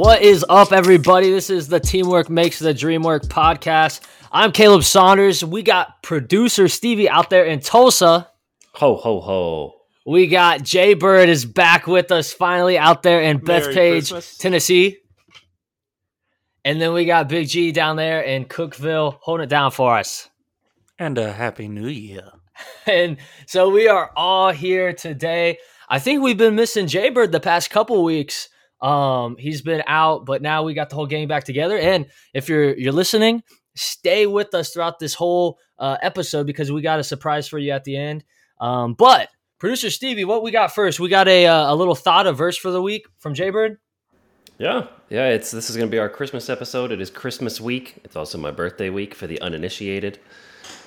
What is up, everybody? This is the Teamwork Makes the Dream Work podcast. I'm Caleb Saunders. We got producer Stevie out there in Tulsa. Ho, ho, ho. We got Jay Bird is back with us finally out there in Merry Bethpage, Christmas. Tennessee. And then we got Big G down there in Cookeville holding it down for us. And a happy new year. And so we are all here today. I think we've been missing Jaybird the past couple weeks. Um, he's been out, but now we got the whole gang back together. And if you're you're listening, stay with us throughout this whole uh, episode because we got a surprise for you at the end. Um, but producer Stevie, what we got first? We got a uh, a little thought, a verse for the week from Jaybird. Yeah, yeah. It's this is going to be our Christmas episode. It is Christmas week. It's also my birthday week for the uninitiated.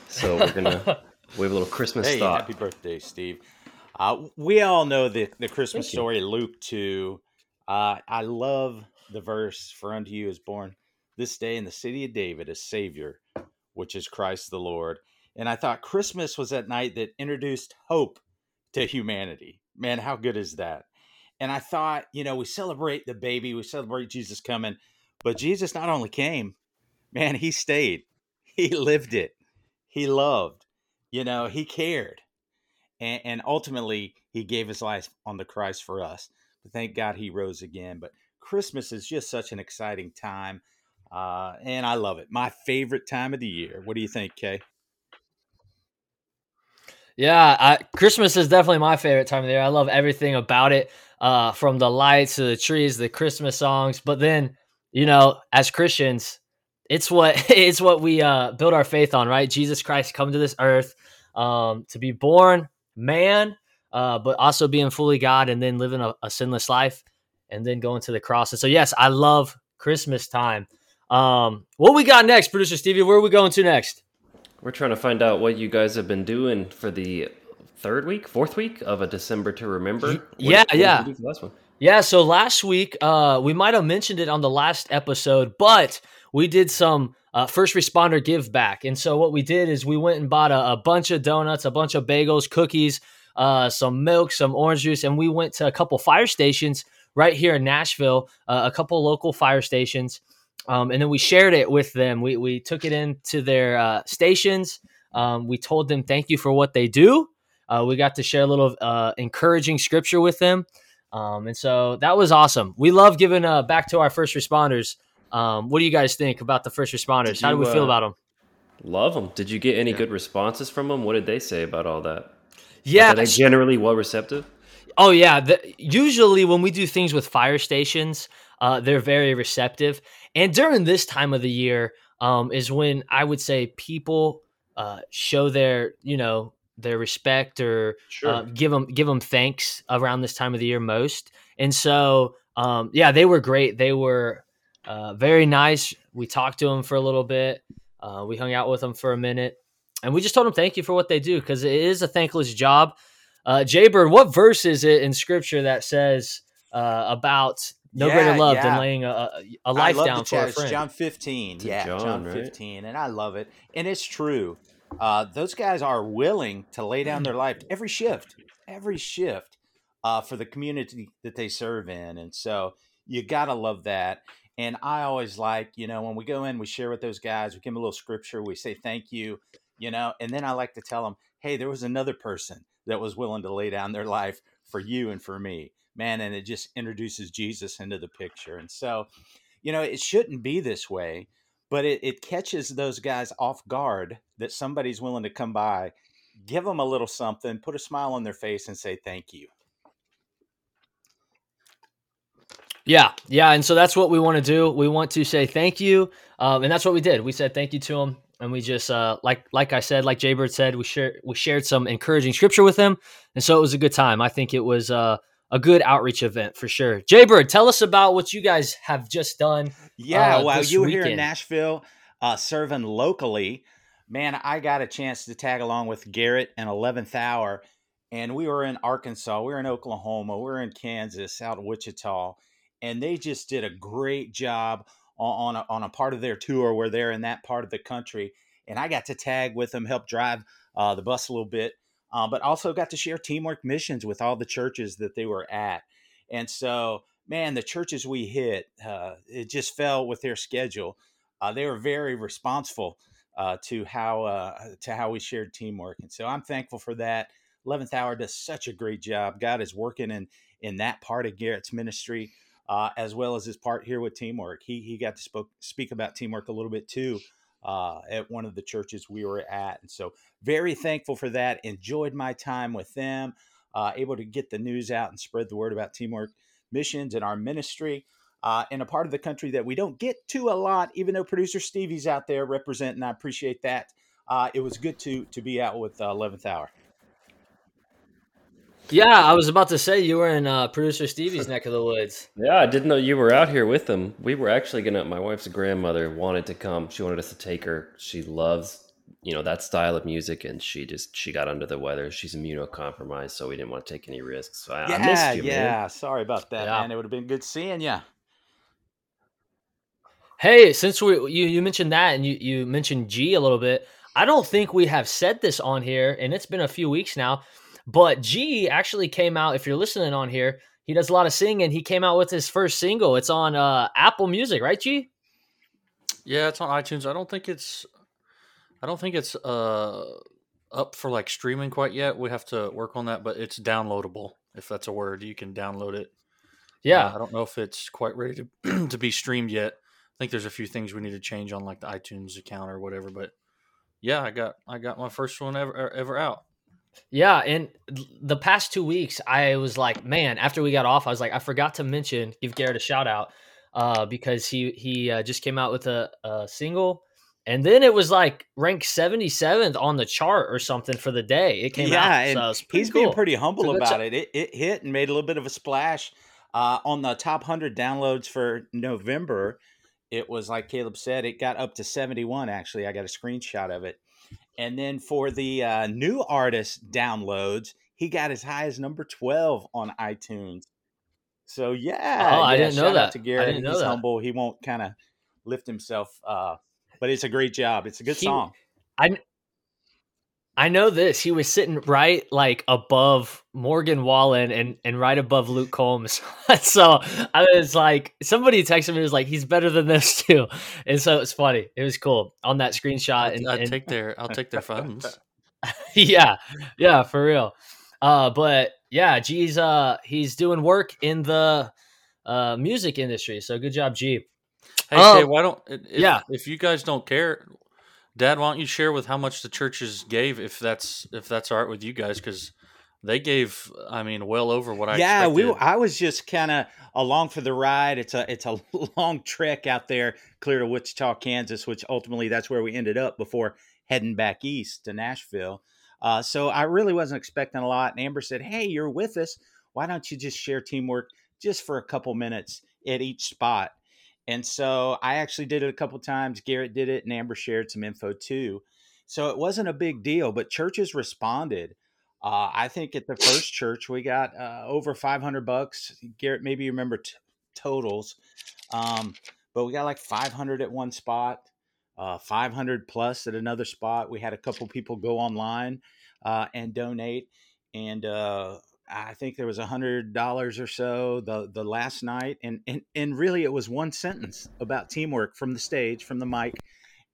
So we're gonna we have a little Christmas Hey, thought. happy birthday, Steve. Uh, we all know the, the Christmas Thank you. story, Luke 2. Uh, I love the verse, For unto you is born this day in the city of David a Savior, which is Christ the Lord. And I thought Christmas was that night that introduced hope to humanity. Man, how good is that? And I thought, you know, we celebrate the baby, we celebrate Jesus coming, but Jesus not only came, man, he stayed, he lived it, he loved, you know, he cared. And, and ultimately, he gave his life on the cross for us. Thank God he rose again. But Christmas is just such an exciting time. Uh, and I love it. My favorite time of the year. What do you think, Kay? Yeah, I, Christmas is definitely my favorite time of the year. I love everything about it, uh, from the lights to the trees, the Christmas songs. But then, you know, as Christians, it's what it's what we uh, build our faith on, right? Jesus Christ come to this earth um, to be born man, uh, but also being fully God, and then living a, a sinless life, and then going to the cross. And so, yes, I love Christmas time. Um, what we got next, producer Stevie? Where are we going to next? We're trying to find out what you guys have been doing for the third week, fourth week of a December to remember. What- yeah, yeah. do for the last one? Yeah, so last week uh, we might have mentioned it on the last episode, but we did some uh, first responder give back, and so what we did is we went and bought a, a bunch of donuts, a bunch of bagels, cookies, uh, some milk, some orange juice, and we went to a couple fire stations right here in Nashville, uh, a couple local fire stations, um, and then we shared it with them. We we took it into their uh, stations. Um, we told them thank you for what they do. Uh, we got to share a little uh, encouraging scripture with them. Um, and so that was awesome. We love giving uh, back to our first responders. Um, what do you guys think about the first responders? Did How do you, we feel about them? Love them. Did you get any good responses from them? What did they say about all that? Yeah. Are they generally well receptive? Oh yeah. The, usually when we do things with fire stations, uh, they're very receptive. And during this time of the year um, is when I would say people uh, show their, you know, their respect or uh, give them give them thanks around this time of the year most. And so, um, yeah, they were great. They were uh, very nice. We talked to them for a little bit. Uh, we hung out with them for a minute, and we just told them thank you for what they do because it is a thankless job. Uh, Jaybird, what verse is it in Scripture that says uh, about no Yeah, greater love than yeah. laying a life down the for a chat. Friend? John 15. It's yeah, John, John, right? 15. And I love it. And it's true. Uh, those guys are willing to lay down their life every shift, every shift uh, for the community that they serve in. And so you got to love that. And I always like, you know, when we go in, we share with those guys, we give them a little scripture, we say thank you, you know, and then I like to tell them, hey, there was another person that was willing to lay down their life for you and for me. Man, and it just introduces Jesus into the picture. And so, you know, it shouldn't be this way, but it, it catches those guys off guard that somebody's willing to come by, give them a little something, put a smile on their face, and say thank you. Yeah, yeah, and so that's what we want to do. We want to say thank you, um, and that's what we did. We said thank you to him, and we just uh, like like I said, like Jaybird said, we shared we shared some encouraging scripture with him, and so it was a good time. I think it was uh, a good outreach event for sure. Jaybird, tell us about what you guys have just done. Yeah, uh, while you were here in. Nashville uh, serving locally, man, I got a chance to tag along with Garrett and 11th Hour, and we were in Arkansas, we were in Oklahoma, we were in Kansas, out of Wichita, and they just did a great job on, a, on a part of their tour where they're in that part of the country. And I got to tag with them, help drive uh, the bus a little bit, uh, but also got to share teamwork missions with all the churches that they were at. And so, man, the churches we hit, uh, it just fell with their schedule. Uh, they were very responsible uh, to how uh, to how we shared teamwork, and so I'm thankful for that. Eleventh Hour does such a great job. God is working in in that part of Garrett's ministry, uh, as well as his part here with teamwork. He he got to spoke, speak about teamwork a little bit too uh, at one of the churches we were at, and so very thankful for that. Enjoyed my time with them, uh, able to get the news out and spread the word about teamwork missions and our ministry. Uh, in a part of the country that we don't get to a lot, even though producer Stevie's out there representing. I appreciate that. Uh, it was good to to be out with uh, Eleventh Hour. Yeah, I was about to say you were in uh, producer Stevie's neck of the woods. Yeah, I didn't know you were out here with them. We were actually gonna. My wife's grandmother wanted to come. She wanted us to take her. She loves, you know, that style of music, and she just she got under the weather. She's immunocompromised, so we didn't want to take any risks. So I, yeah, I missed you, yeah. man. Sorry about that, Yeah. man. It would have been good seeing you. Hey, since we you you mentioned that and you you mentioned G a little bit, I don't think we have said this on here, and it's been a few weeks now. But G actually came out. If you're listening on here, he does a lot of singing. He came out with his first single. It's on uh, Apple Music, right, G? Yeah, it's on iTunes. I don't think it's I don't think it's uh up for like streaming quite yet. We have to work on that, but it's downloadable if that's a word. You can download it. Yeah. Uh, I don't know if it's quite ready to to be streamed yet. I think there's a few things we need to change on like the iTunes account or whatever, but yeah, I got I got my first one ever ever out. Yeah, and the past two weeks, I was like, man. After we got off, I was like, I forgot to mention, give Garrett a shout out, uh, because he he uh, just came out with a, a single, and then it was like ranked seventy seventh on the chart or something for the day. It came yeah, out, so he's cool. being pretty humble about to- it. it. It hit and made a little bit of a splash uh, on the top hundred downloads for November. It was like Caleb said, it got up to seventy one. Actually, I got a screenshot of it. And then for the uh, new artist downloads, he got as high as number twelve on iTunes. So yeah, Oh, I didn't know that. To I didn't know he's that. humble. He won't kind of lift himself, uh, but it's a great job. It's a good He- song. I know this. He was sitting right like above Morgan Wallen and and right above Luke Combs. so I was like, somebody texted me was like, he's better than this too. And so it's funny. It was cool on that screenshot. I'll, and, I'll and- take their I'll take their funds. yeah, yeah, for real. Uh, but yeah, G's uh he's doing work in the uh music industry. So good job, G. Hey, Oh, Kay, why don't if, yeah. if you guys don't care, Dad, why don't you share with how much the churches gave if that's if that's all right with you guys because they gave I mean well over what I yeah, we. I was just kind of along for the ride. It's a it's a long trek out there, clear to Wichita, Kansas, which ultimately that's where we ended up before heading back east to Nashville. Uh, so I really wasn't expecting a lot. And Amber said, "Hey, you're with us. Why don't you just share teamwork just for a couple minutes at each spot?" And so I actually did it a couple times. Garrett did it, and Amber shared some info too. So it wasn't a big deal, but churches responded. Uh, I think at the first church we got uh, over 500 bucks. Garrett, maybe you remember t- totals, um, but we got like 500 at one spot, uh, 500 plus at another spot. We had a couple people go online uh, and donate, and uh, I think there was a hundred dollars or so the the last night, and and and really it was one sentence about teamwork from the stage, from the mic,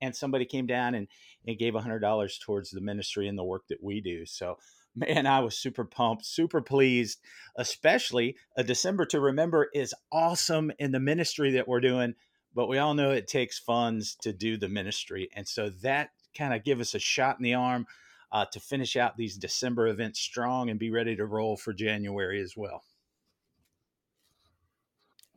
and somebody came down and and gave a hundred dollars towards the ministry and the work that we do. So man, I was super pumped, super pleased, especially a December to remember is awesome in the ministry that we're doing. But we all know it takes funds to do the ministry. And so that kind of give us a shot in the arm uh, to finish out these December events strong and be ready to roll for January as well.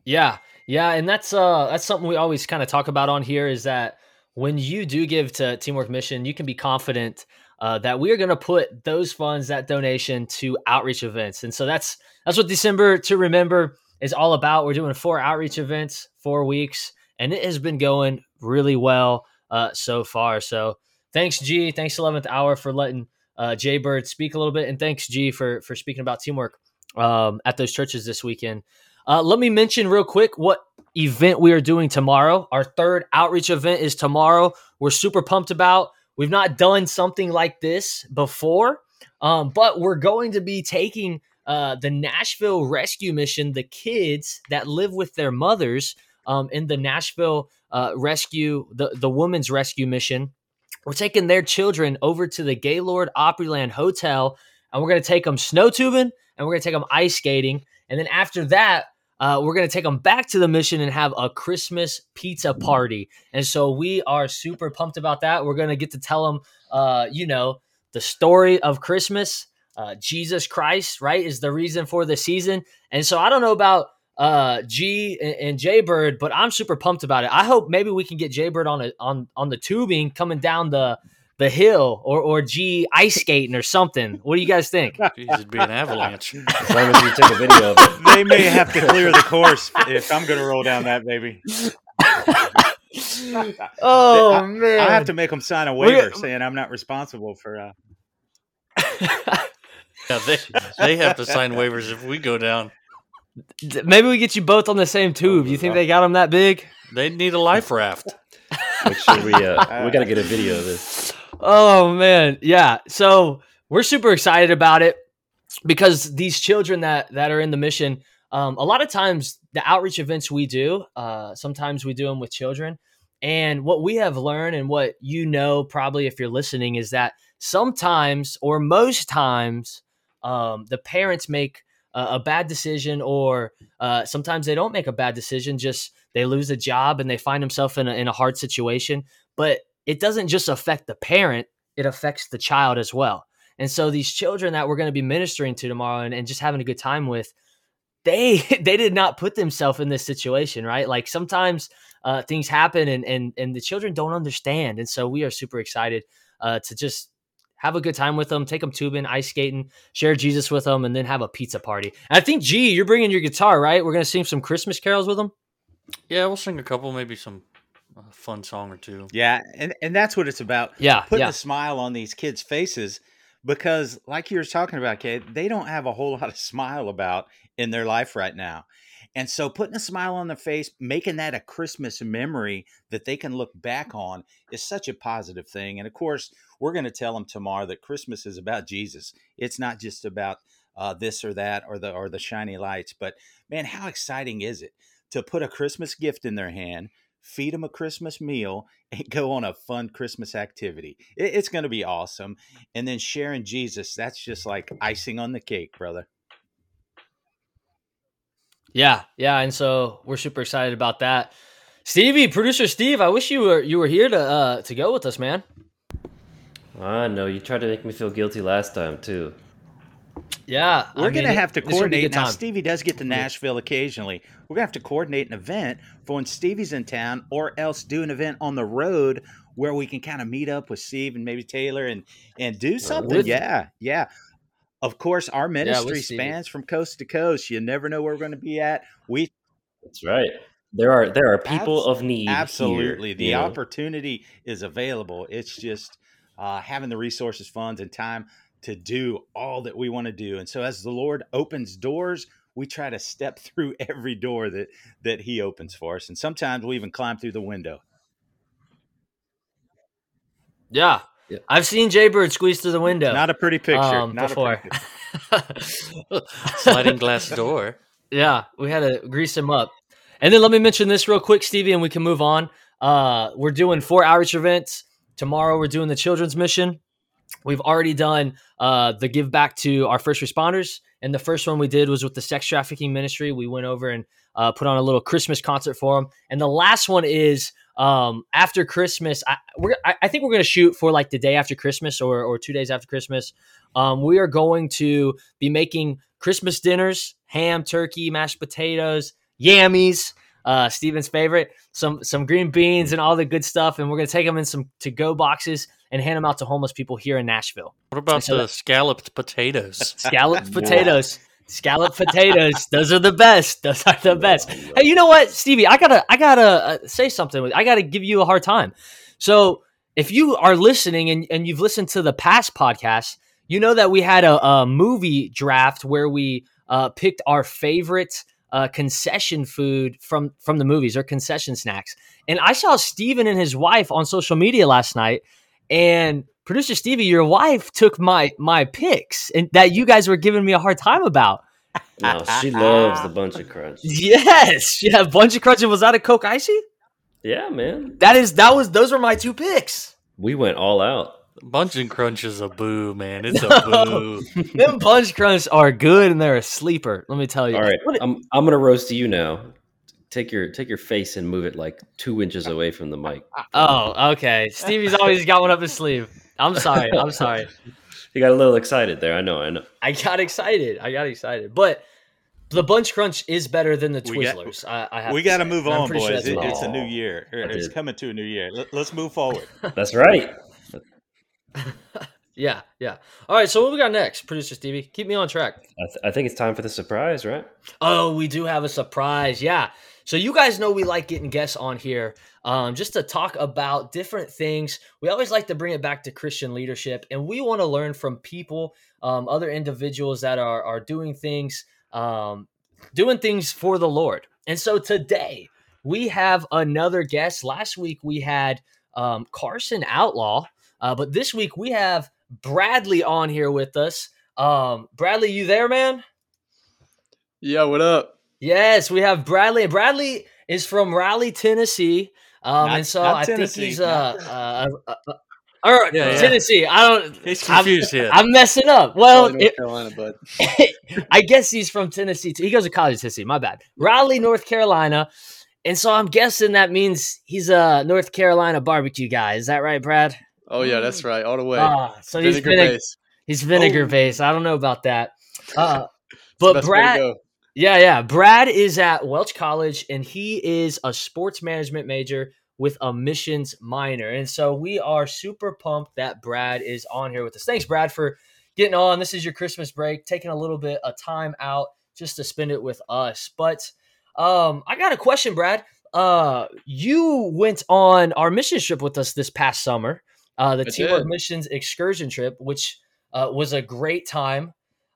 Yeah, yeah, and that's uh that's something we always kind of talk about on here is that when you do give to Teamwork Mission, you can be confident uh, that we are going to put those funds, that donation, to outreach events, and so that's that's what December to remember is all about. We're doing four outreach events, four weeks, and it has been going really well uh, so far. So thanks, G. Thanks, Eleventh Hour, for letting uh, Jay Bird speak a little bit, and thanks, G, for for speaking about teamwork um, at those churches this weekend. Uh, let me mention real quick what event we are doing tomorrow. Our third outreach event is tomorrow. We're super pumped about. We've not done something like this before, um, but we're going to be taking uh, the Nashville Rescue Mission, the kids that live with their mothers um, in the Nashville uh, Rescue, the, the Women's Rescue Mission. We're taking their children over to the Gaylord Opryland Hotel, and we're going to take them snow tubing and we're going to take them ice skating. And then after that, uh, we're going to take them back to the mission and have a Christmas pizza party. And so we are super pumped about that. We're going to get to tell them, uh, you know, the story of Christmas. Uh, Jesus Christ, right, is the reason for the season. And so I don't know about uh, G and, and Jaybird, but I'm super pumped about it. I hope maybe we can get Jaybird on a, on on the tubing coming down the the hill or or G ice skating or something. What do you guys think? Jeez, it'd be an avalanche. As long as you take a video of it. They may have to clear the course if I'm going to roll down that baby. oh I- man, I have to make them sign a We're waiver gonna- saying I'm not responsible for. Uh, Yeah, they they have to sign waivers if we go down. Maybe we get you both on the same tube. You think they got them that big? They need a life raft. Make sure we uh, we got to get a video of this. Oh man, yeah. So we're super excited about it because these children that that are in the mission, um, a lot of times the outreach events we do, uh, sometimes we do them with children. And what we have learned, and what you know probably if you're listening, is that sometimes or most times um, the parents make a, bad decision, or uh, sometimes they don't make a bad decision. Just they lose a job and they find themselves in a, in a hard situation. But it doesn't just affect the parent; it affects the child as well. And so these children that we're going to be ministering to tomorrow and, and just having a good time with, they they did not put themselves in this situation, right? Like sometimes uh, things happen and and and the children don't understand, and so we are super excited uh, to just have a good time with them, take them tubing, ice skating, share Jesus with them, and then have a pizza party. And I think, G, you're bringing your guitar, right? We're gonna sing some Christmas carols with them. Yeah, we'll sing a couple, maybe some uh, fun song or two. yeah, and and that's what it's about. Yeah, Putting yeah, a smile on these kids' faces because, like you were talking about, Kate, they don't have a whole lot of smile about in their life right now. And so, putting a smile on their face, making that a Christmas memory that they can look back on is such a positive thing. And of course, we're going to tell them tomorrow that Christmas is about Jesus. It's not just about uh, this or that or the or the shiny lights. But man, how exciting is it to put a Christmas gift in their hand, feed them a Christmas meal, and go on a fun Christmas activity? It, it's going to be awesome. And then sharing Jesus—that's just like icing on the cake, brother. Yeah, yeah. And so we're super excited about that. Stevie, producer Steve, I wish you were you were here to uh, to go with us, man. I know you tried to make me feel guilty last time too. Yeah, We're mean, going to it- have to this would be a coordinate. Now. Stevie does get to Nashville occasionally. We're going to have to coordinate an event for when Stevie's in town, or else do an event on the road where we can kind of meet up with Steve and maybe Taylor and and do something. with- yeah, yeah. Of course, our ministry Stevie. spans from coast to coast. You never know where we're going to be at. We That's right. There are there are people of need. here, absolutely the you know? opportunity is available. It's just uh, having the resources, funds, and time to do all that we want to do. And so, as the Lord opens doors, we try to step through every door that that He opens for us, and sometimes we even climb through the window. Yeah. Yeah. I've seen Jaybird squeeze through the window Not a pretty picture. um, not before. A picture. Sliding glass door. yeah, we had to grease him up. And then let me mention this real quick, Stevie, and we can move on. Uh, we're doing four outreach events. Tomorrow we're doing the children's mission. We've already done uh, the give back to our first responders. And the first one we did was with the sex trafficking ministry. We went over and uh, put on a little Christmas concert for them. And the last one is um, after Christmas. I, we're, I, I think we're going to shoot for like the day after Christmas or, or two days after Christmas. Um, we are going to be making Christmas dinners, ham, turkey, mashed potatoes, yammies, uh, Steven's favorite, some some green beans and all the good stuff. And we're going to take them in some to go boxes and hand them out to homeless people here in Nashville. What about So the that- scalloped potatoes? Scalloped potatoes. Scalloped potatoes. Those are the best. Those are the best. Hey, you know what, Stevie? I gotta, I gotta uh, say something. I gotta give you a hard time. So, if you are listening and, and you've listened to the past podcast, you know that we had a, a movie draft where we uh, picked our favorite uh, concession food from from the movies or concession snacks. And I saw Steven and his wife on social media last night, and producer Stevie, your wife took my my picks and that you guys were giving me a hard time about. No, she loves the bunch of crunch. Yes, yeah, bunch of crunch. And was that a Coke ICEE? Yeah, man. That is that was those were my two picks. We went all out. Bunch and Crunch is a boo, man. It's a boo. Them bunch crunch are good and they're a sleeper. Let me tell you. All right, What- I'm I'm gonna roast you now. Take your take your face and move it like two inches away from the mic. Oh, okay. Stevie's always got one up his sleeve. I'm sorry. I'm sorry. You got a little excited there. I know. I know. I got excited. I got excited. But the Bunch Crunch is better than the Twizzlers. I, I have we got to move on, pretty sure boys. It- what- it's a new year. It's coming to a new year. Let, us move forward. That's right. Yeah, yeah. All right. So what we got next, producer Stevie? Keep me on track. I, th- I think it's time for the surprise, right? Oh, we do have a surprise. Yeah. So you guys know we like getting guests on here um, just to talk about different things. We always like to bring it back to Christian leadership, and we want to learn from people, um, other individuals that are are doing things, um, doing things for the Lord. And so today we have another guest. Last week we had um, Carson Outlaw, uh, but this week we have Bradley on here with us. Um, Bradley, you there, man? Yeah, what up? Yes, we have Bradley. Bradley is from Raleigh, Tennessee. Um, Not- and so I Tennessee, think he's uh, not- uh, uh, uh, or Yeah, yeah. Tennessee. I don't. He's I'm- confused here. I'm messing up. Well, North it- Carolina, but I guess he's from Tennessee. Too. He goes to college in Tennessee. My bad. Raleigh, North Carolina. And so I'm guessing that means he's a North Carolina barbecue guy. Is that right, Brad? oh yeah, that's right, all the way. Ah, so he's Vinegar vinegar, base. he's vinegar Oh. based. I don't know about that. Uh, but best way to Brad, go. Yeah, yeah. Brad is at Welch College and he is a sports management major with a missions minor. And so we are super pumped that Brad is on here with us. Thanks, Brad, for getting on. This is your Christmas break, taking a little bit of time out just to spend it with us. But um, I got a question, Brad. Uh, you went on our mission trip with us this past summer, uh, the I Teamwork did. Missions excursion trip, which uh, was a great time.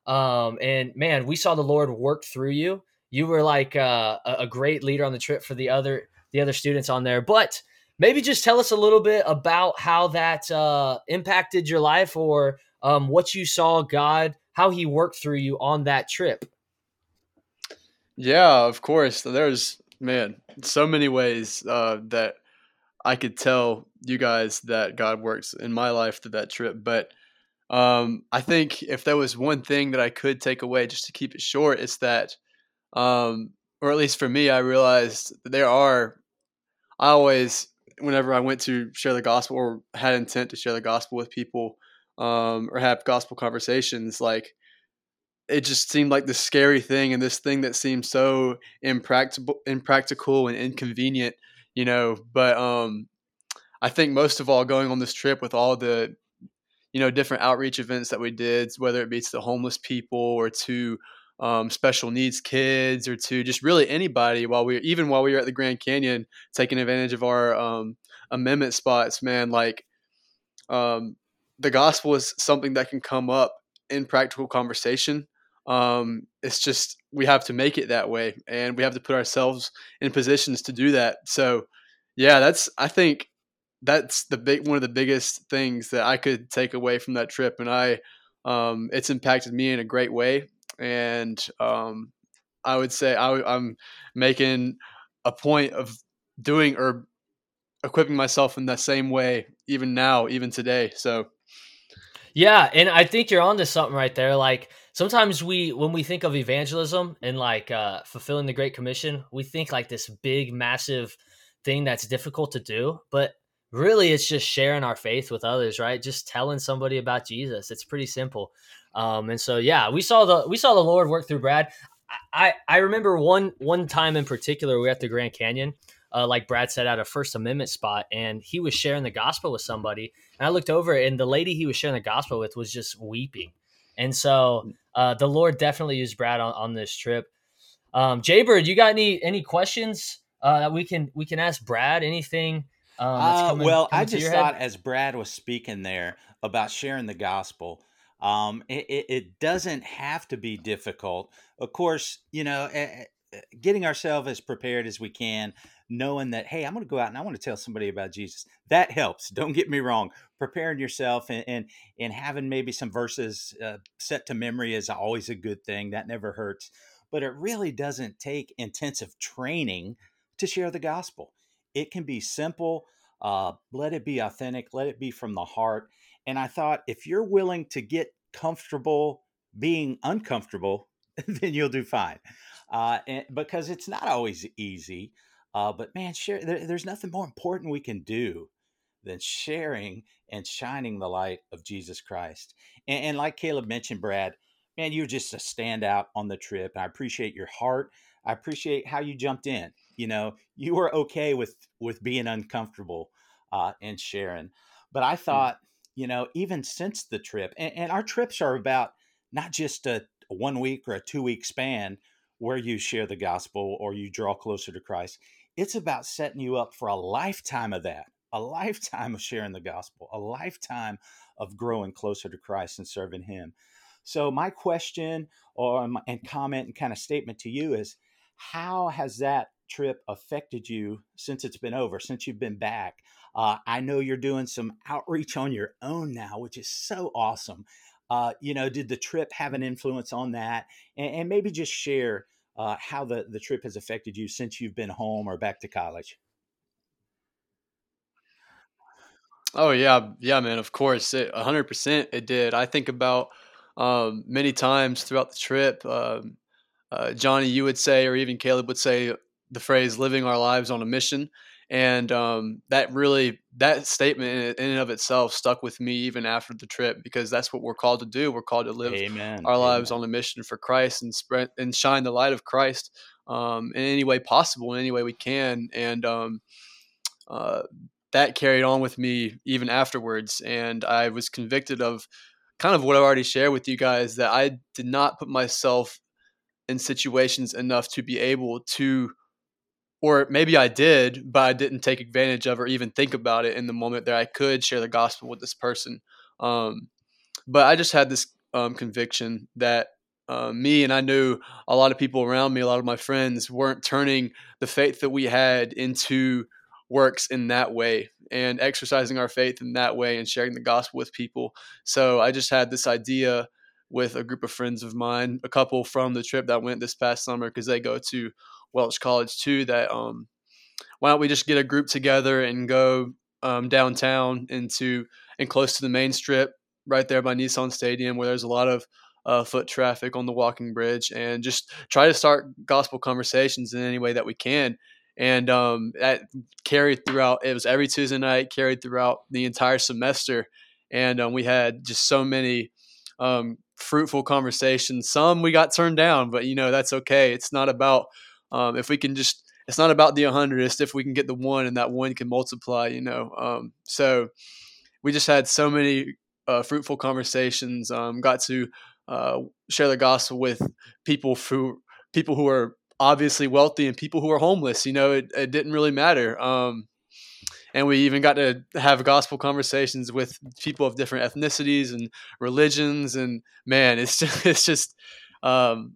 Um, and man, we saw the Lord work through you. You were like uh, a, great leader on the trip for the other the other students on there. But maybe just tell us a little bit about how that uh, impacted your life, or um, what you saw God, how He worked through you on that trip. Yeah, of course. There's man, so many ways uh, that I could tell you guys that God works in my life through that trip. But um, I think if there was one thing that I could take away, just to keep it short, it's that, um, or at least for me, I realized there are. I always, whenever I went to share the gospel or had intent to share the gospel with people, um, or have gospel conversations, like it just seemed like this scary thing and this thing that seemed so impractical impractical and inconvenient you know but um i think most of all going on this trip with all the you know different outreach events that we did whether it be to the homeless people or to um, special needs kids or to just really anybody while we even while we were at the grand canyon taking advantage of our um, amendment spots man like um, the gospel is something that can come up in practical conversation. Um, it's just we have to make it that way and we have to put ourselves in positions to do that. So yeah that's i think that's the big one of the biggest things that i could take away from that trip and i um, it's impacted me in a great way and um, i would say I, i'm making a point of doing or equipping myself in the same way even now even today so Yeah, and I think you're onto something right there. Like sometimes we, when we think of evangelism and like uh, fulfilling the Great Commission, we think like this big, massive thing that's difficult to do. But really, it's just sharing our faith with others, right? Just telling somebody about Jesus. It's pretty simple. Um, and so, yeah, we saw the we saw the Lord work through Brad. I I remember one one time in particular, we were at the Grand Canyon. Uh, like Brad said, at a First Amendment spot, and he was sharing the gospel with somebody, and I looked over, and the lady he was sharing the gospel with was just weeping. And so uh, the Lord definitely used Brad on, on this trip. Um, Jaybird, you got any any questions uh, that we can we can ask Brad? Anything? Um, that's Uh, well, I coming just thought head? as Brad was speaking there about sharing the gospel, um, it, it, it doesn't have to be difficult. Of course, you know, eh, eh, getting ourselves as prepared as we can, knowing that hey i'm going to go out and i want to tell somebody about jesus that helps don't get me wrong preparing yourself and and, and having maybe some verses uh, set to memory is always a good thing that never hurts but it really doesn't take intensive training to share the gospel it can be simple uh, let it be authentic let it be from the heart and i thought if you're willing to get comfortable being uncomfortable then you'll do fine uh, and, because it's not always easy uh, but man, share. There, there's nothing more important we can do than sharing and shining the light of Jesus Christ. And, and like Caleb mentioned, Brad, man, you're just a standout on the trip. I appreciate your heart. I appreciate how you jumped in. You know, you were okay with with being uncomfortable uh, and sharing. But I mm. thought, you know, even since the trip, and, and our trips are about not just a, a one week or a two week span where you share the gospel or you draw closer to Christ it's about setting you up for a lifetime of that, a lifetime of sharing the gospel, a lifetime of growing closer to Christ and serving Him. So, my question or and comment and kind of statement to you is how has that trip affected you since it's been over, since you've been back? Uh, I know you're doing some outreach on your own now, which is so awesome. Uh, you know, did the trip have an influence on that? And, and maybe just share uh, how the, the trip has affected you since you've been home or back to college. Oh yeah, yeah, man. Of course, it, 100% it did. I think about um, many times throughout the trip. Um, uh, Johnny, you would say, or even Caleb would say the phrase "living our lives on a mission," and um, that really that statement in and of itself stuck with me even after the trip because that's what we're called to do we're called to live Amen. our Amen. lives on a mission for christ and spread and shine the light of christ um, in any way possible in any way we can and um, uh, that carried on with me even afterwards and i was convicted of kind of what i already shared with you guys that i did not put myself in situations enough to be able to or maybe I did, but I didn't take advantage of or even think about it in the moment that I could share the gospel with this person. Um, but I just had this um, conviction that uh, me and I knew a lot of people around me, a lot of my friends weren't turning the faith that we had into works in that way and exercising our faith in that way and sharing the gospel with people. So I just had this idea with a group of friends of mine, a couple from the trip that went this past summer because they go to Welch College too. That um, why don't we just get a group together and go um, downtown into and close to the main strip, right there by Nissan Stadium, where there's a lot of uh, foot traffic on the walking bridge, and just try to start gospel conversations in any way that we can. And um, that carried throughout. It was every Tuesday night, carried throughout the entire semester, and um, we had just so many um, fruitful conversations. Some we got turned down, but you know that's okay. It's not about um, if we can just, it's not about the 100, it's if we can get the one and that one can multiply, you know. Um, so we just had so many uh, fruitful conversations. Um, got to uh, share the gospel with people who people who are obviously wealthy and people who are homeless. You know, it, it didn't really matter. Um, and we even got to have gospel conversations with people of different ethnicities and religions. And man, it's just it's just um,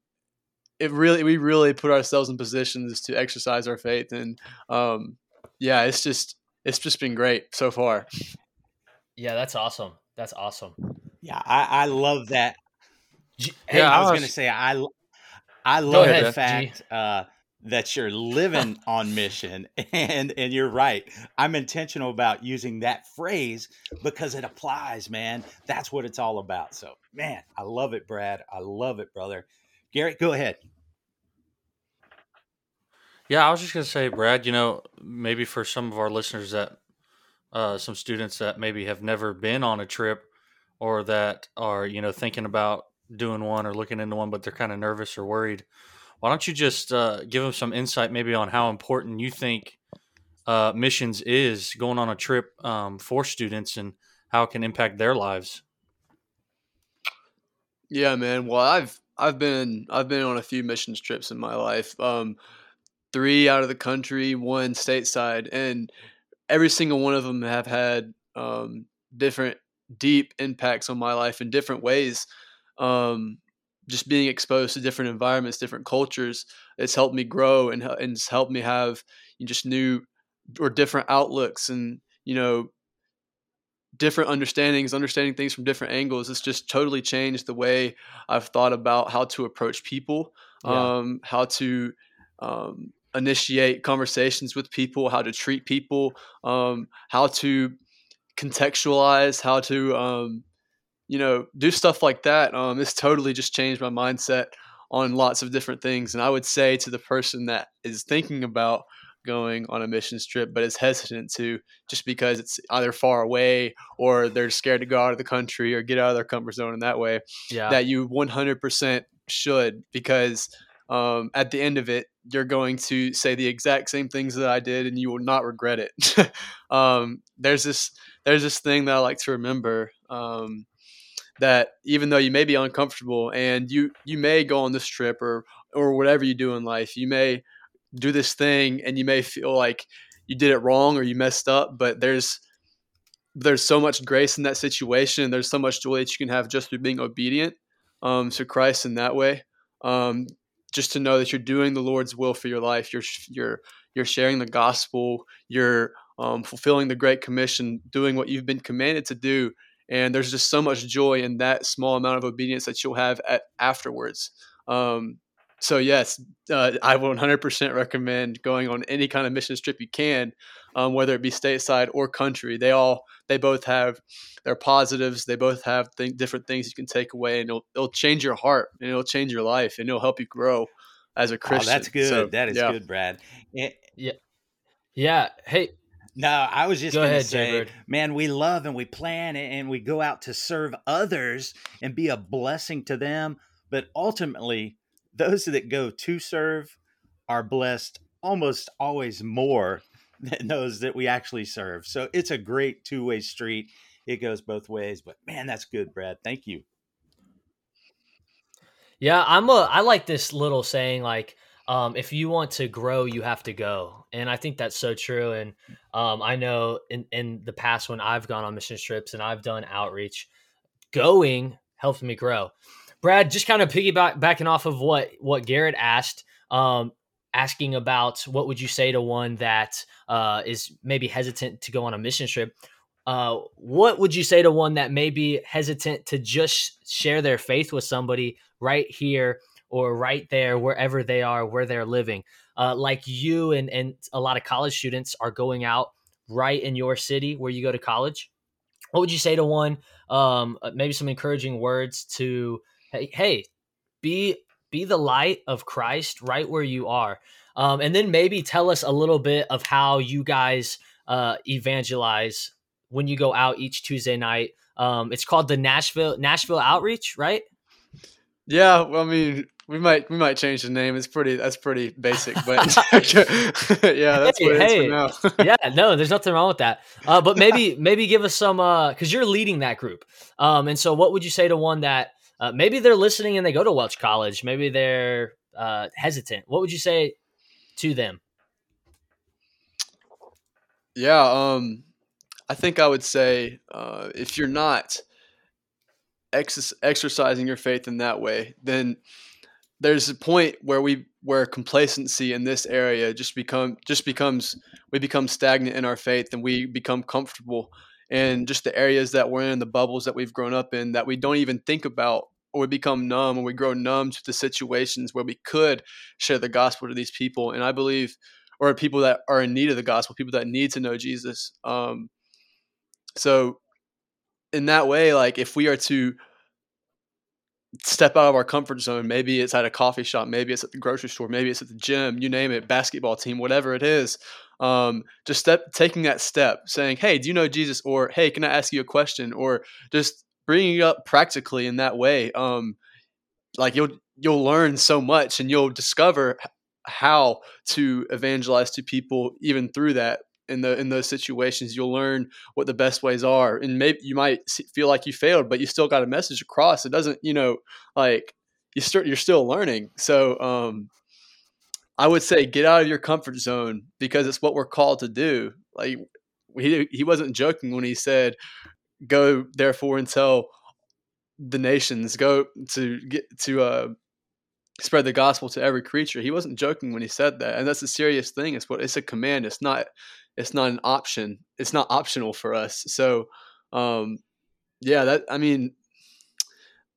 it really we really put ourselves in positions to exercise our faith and um, yeah it's just it's just been great so far. Yeah that's awesome. That's awesome. Yeah i, I love that. Hey, yeah, i was, was gonna say i i love ahead, the fact uh, that you're living on mission and and you're right. I'm intentional about using that phrase because it applies man. That's what it's all about. So man i love it brad. I love it brother. Garrett, go ahead. Yeah, I was just gonna say, Brad. You know, maybe for some of our listeners that, uh, some students that maybe have never been on a trip, or that are you know thinking about doing one or looking into one, but they're kind of nervous or worried. Why don't you just uh, give them some insight, maybe on how important you think uh, missions is going on a trip um, for students and how it can impact their lives? Yeah, man. Well, I've I've been I've been on a few missions trips in my life. Um, three out of the country, one stateside, and every single one of them have had um, different deep impacts on my life in different ways. Um, just being exposed to different environments, different cultures, it's helped me grow and, and it's helped me have just new or different outlooks and you know different understandings, understanding things from different angles. It's just totally changed the way I've thought about how to approach people, yeah. um, how to um, initiate conversations with people, how to treat people, um, how to contextualize, how to, um, you know, do stuff like that. Um, it's totally just changed my mindset on lots of different things. And I would say to the person that is thinking about going on a missions trip, but is hesitant to just because it's either far away or they're scared to go out of the country or get out of their comfort zone in that way. Yeah. That you 100% should because um, at the end of it, you're going to say the exact same things that I did, and you will not regret it. um, there's this there's this thing that I like to remember um, that even though you may be uncomfortable and you you may go on this trip or or whatever you do in life, you may do this thing and you may feel like you did it wrong or you messed up, but there's there's so much grace in that situation. And there's so much joy that you can have just through being obedient um, to Christ in that way. Um, just to know that you're doing the Lord's will for your life. You're you're you're sharing the gospel. You're um, fulfilling the Great Commission, doing what you've been commanded to do. And there's just so much joy in that small amount of obedience that you'll have at, afterwards. Um, so yes, uh, I will 100% recommend going on any kind of mission trip you can, um, whether it be stateside or country. They all they both have their positives. They both have th- different things you can take away, and it'll, it'll change your heart, and it'll change your life, and it'll help you grow as a Christian. Oh, that's good. So, that is yeah. good, Brad. yeah, yeah. Hey, no, I was just going to say, Jaybird. man, we love and we plan and we go out to serve others and be a blessing to them. But ultimately, those that go to serve are blessed almost always more than those that we actually serve. So it's a great two way street. It goes both ways. But man, that's good, Brad. Thank you. Yeah, I'm a. I like this little saying like, um, if you want to grow, you have to go, and I think that's so true. And um, I know in in the past when I've gone on mission trips and I've done outreach, going helps me grow. Brad, just kind of piggyback backing off of what what Garrett asked, um, asking about what would you say to one that uh, is maybe hesitant to go on a mission trip. Uh, what would you say to one that may be hesitant to just share their faith with somebody right here or right there, wherever they are, where they're living? Uh, like you and, and a lot of college students are going out right in your city where you go to college. What would you say to one? Um, uh, maybe some encouraging words to hey, hey, be be the light of Christ right where you are. Um, and then maybe tell us a little bit of how you guys uh, evangelize when you go out each Tuesday night. Um, it's called the Nashville Nashville Outreach, right? Yeah, well, I mean, we might we might change the name. It's pretty that's pretty basic, but yeah, that's hey, what it hey. now. yeah, no, there's nothing wrong with that. Uh, but maybe maybe give us some because uh, you're leading that group. Um, and so, what would you say to one that uh, maybe they're listening and they go to Welch College. Maybe they're uh, hesitant. What would you say to them? Yeah, um, I think I would say uh, if you're not ex- exercising your faith in that way, then there's a point where we where complacency in this area just become just becomes we become stagnant in our faith and we become comfortable in just the areas that we're in the bubbles that we've grown up in that we don't even think about or we become numb or we grow numb to the situations where we could share the gospel to these people. And I believe, or people that are in need of the gospel, people that need to know Jesus. Um, so, in that way, like if we are to step out of our comfort zone, maybe it's at a coffee shop, maybe it's at the grocery store, maybe it's at the gym, you name it, basketball team, whatever it is. Um, just step taking that step, saying, "Hey, do you know Jesus?" or "Hey, can I ask you a question?" or just bringing it up practically in that way, um, like you'll you'll learn so much and you'll discover how to evangelize to people even through that in the in those situations you'll learn what the best ways are and maybe you might feel like you failed but you still got a message across it doesn't you know like you start you're still learning so um i would say get out of your comfort zone because it's what we're called to do like he he wasn't joking when he said go therefore and tell the nations go to get to uh spread the gospel to every creature. He wasn't joking when he said that, and that's a serious thing. It's what it's a command. It's not it's not an option. It's not optional for us. So, um, yeah, that I mean,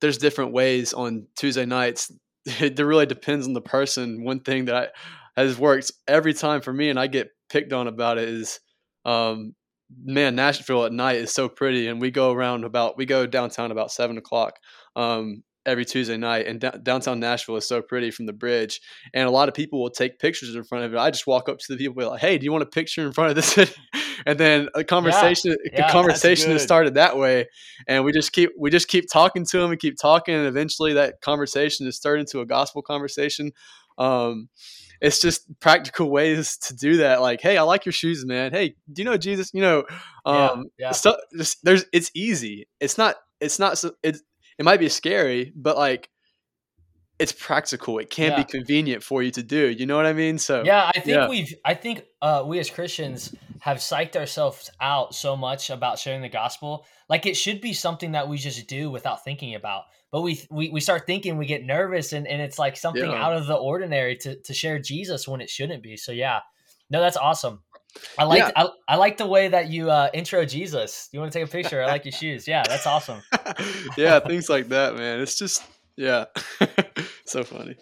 there's different ways on Tuesday nights. It really depends on the person. One thing that I, has worked every time for me, and I get picked on about it, is um, man, Nashville at night is so pretty, and we go around about we go downtown about seven o'clock um, every Tuesday night, and d- downtown Nashville is so pretty from the bridge, and a lot of people will take pictures in front of it. I just walk up to the people, like, "Hey, do you want a picture in front of the city?" and then a conversation, Yeah, a conversation has started that way, and we just keep we just keep talking to them and keep talking, and eventually that conversation is turned into a gospel conversation. Um, it's just practical ways to do that. Like, hey, I like your shoes, man. Hey, do you know Jesus? You know, Yeah, um, yeah. so just, there's it's easy. It's not. It's not. So it it might be scary, but like, it's practical. It can Yeah. be convenient for you to do. You know what I mean? So Yeah, I think yeah. we've I think uh, we as Christians have psyched ourselves out so much about sharing the gospel. Like it should be something that we just do without thinking about. But we we, we start thinking, we get nervous, and, and it's like something Yeah. out of the ordinary to, to share Jesus when it shouldn't be. So yeah, no, that's awesome. I like Yeah. I, I like the way that you uh, intro Jesus. You want to take a picture? I like your shoes. Yeah, that's awesome. yeah, things like that, man. It's just yeah, so funny.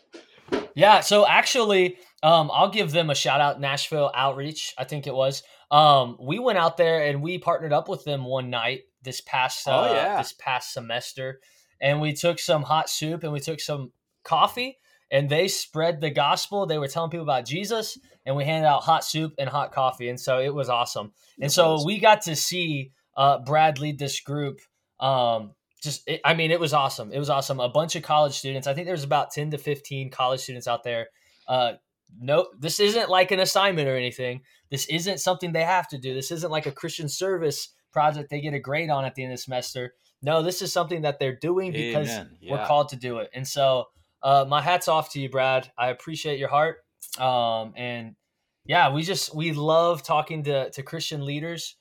Yeah, so actually, um, I'll give them a shout out. Nashville Outreach, I think it was. Um, we went out there and we partnered up with them one night this past uh, Oh, yeah. this past semester, and we took some hot soup and we took some coffee, and they spread the gospel. They were telling people about Jesus, and we handed out hot soup and hot coffee, and so it was awesome. And It so was. we got to see uh, Brad lead this group. Um, just, it, I mean, it was awesome. It was awesome. A bunch of college students. I think there's about ten to fifteen college students out there. Uh, no, this isn't like an assignment or anything. This isn't something they have to do. This isn't like a Christian service project they get a grade on at the end of the semester. No, this is something that they're doing because Amen. we're called to do it. And so, uh, my hats off to you, Brad. I appreciate your heart. Um, and yeah, we just we love talking to to Christian leaders.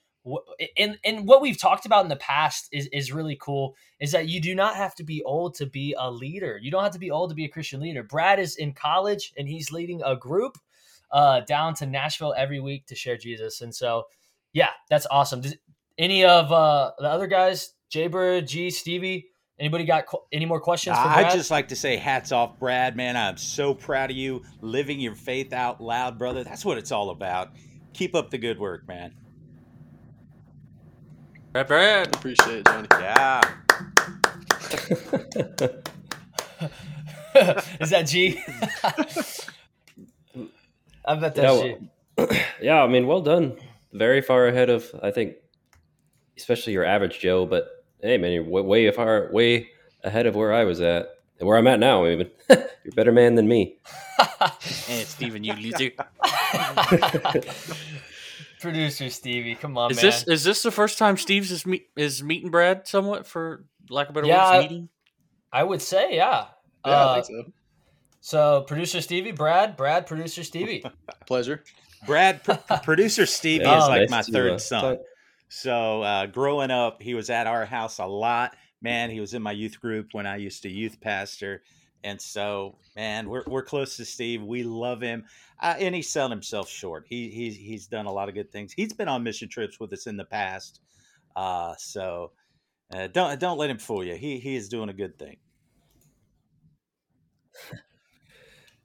And and what we've talked about in the past is is really cool. Is that you do not have to be old to be a leader. You don't have to be old to be a Christian leader. Brad is in college and he's leading a group uh, down to Nashville every week to share Jesus. And so, yeah, that's awesome. Does any of uh, the other guys, Jaybird, G, Stevie, anybody got qu- any more questions for I Brad? just like to say hats off, Brad, man. I'm so proud of you living your faith out loud, brother. That's what it's all about. Keep up the good work, man. Brad, Brad. Appreciate it, Johnny. Yeah. is that G? I bet that's Yeah, G. well- yeah, I mean, well done. Very far ahead of, I think, especially your average Joe. But hey, man, you're way, way far, way ahead of where I was at, and where I'm at now. Even you're a better man than me. And Steven, you loser. Producer Stevie, come on, Is man. this is this the first time Steve's is meet, is meeting Brad somewhat for lack of a better Yeah, I- words meeting? I would say, yeah. Yeah, Uh, I think so. So, producer Stevie, Brad, Brad, producer Stevie. Pleasure. Brad, pr- producer Stevie Yeah, is like nice my third uh, son. talk- So uh, growing up, he was at our house a lot. Man, he was in my youth group when I used to youth pastor, and so man, we're we're close to Steve. We love him, uh, and he's selling himself short. He he's he's done a lot of good things. He's been on mission trips with us in the past, uh, so uh, don't don't let him fool you. He he is doing a good thing.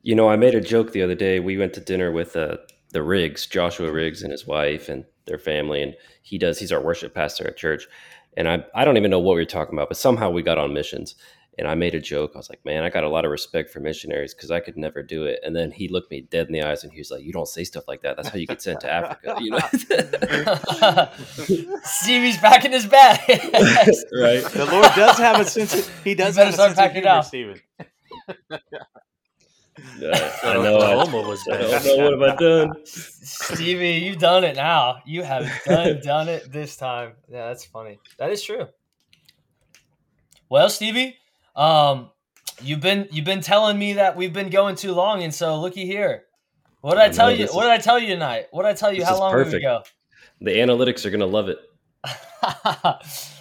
You know, I made a joke the other day. We went to dinner with uh, the Riggs, Joshua Riggs, and his wife and their family, and he does. He's our worship pastor at church, and I I don't even know what we were talking about, but somehow we got on missions, and I made a joke. I was like, "Man, I got a lot of respect for missionaries because I could never do it." And then he looked me dead in the eyes, and he was like, "You don't say stuff like that. That's how you get sent to Africa." You know, Stevie's back in his bag. right? The Lord does have a sense. Of, he does have a sense of packing humor, now. Stephen. Uh, I know. I, was I don't know what have I done. Stevie, you've done it now. You have done done it this time. Yeah, that's funny. That is true. Well, Stevie, um, you've been you've been telling me that we've been going too long, and so looky here. What did I I tell know, you? What did I tell you tonight? What did I tell you? How long did we perfect. go? The analytics are gonna love it.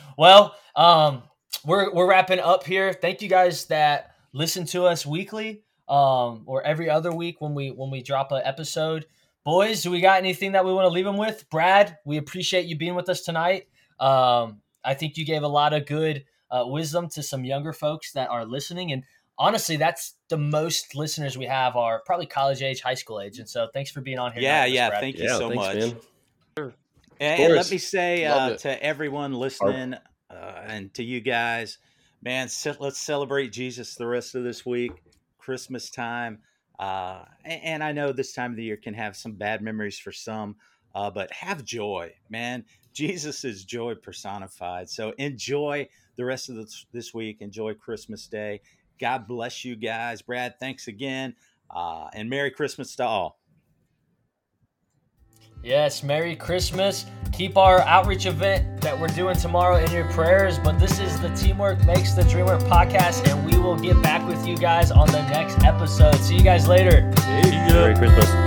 well, um, we're we're wrapping up here. Thank you guys that listen to us weekly. um, or every other week when we when we drop an episode. Boys, do we got anything that we want to leave them with? Brad, we appreciate you being with us tonight. Um, I think you gave a lot of good uh, wisdom to some younger folks that are listening, and honestly, that's the most listeners we have are probably college age, high school age. And so, thanks for being on here. Yeah, yeah. Brad. Thank you Yeah, so thanks, much. man. And, and let me say uh, to everyone listening uh, and to you guys, man, let's celebrate Jesus the rest of this week, Christmas time. Uh, and, and I know this time of the year can have some bad memories for some, uh, but have joy, man. Jesus is joy personified. So enjoy the rest of this, this week. Enjoy Christmas Day. God bless you guys. Brad, thanks again. Uh, and Merry Christmas to all. Yes, Merry Christmas. Keep our outreach event that we're doing tomorrow in your prayers. But this is the Teamwork Makes the Dream Work podcast, and we will get back with you guys on the next episode. See you guys later. Merry Christmas.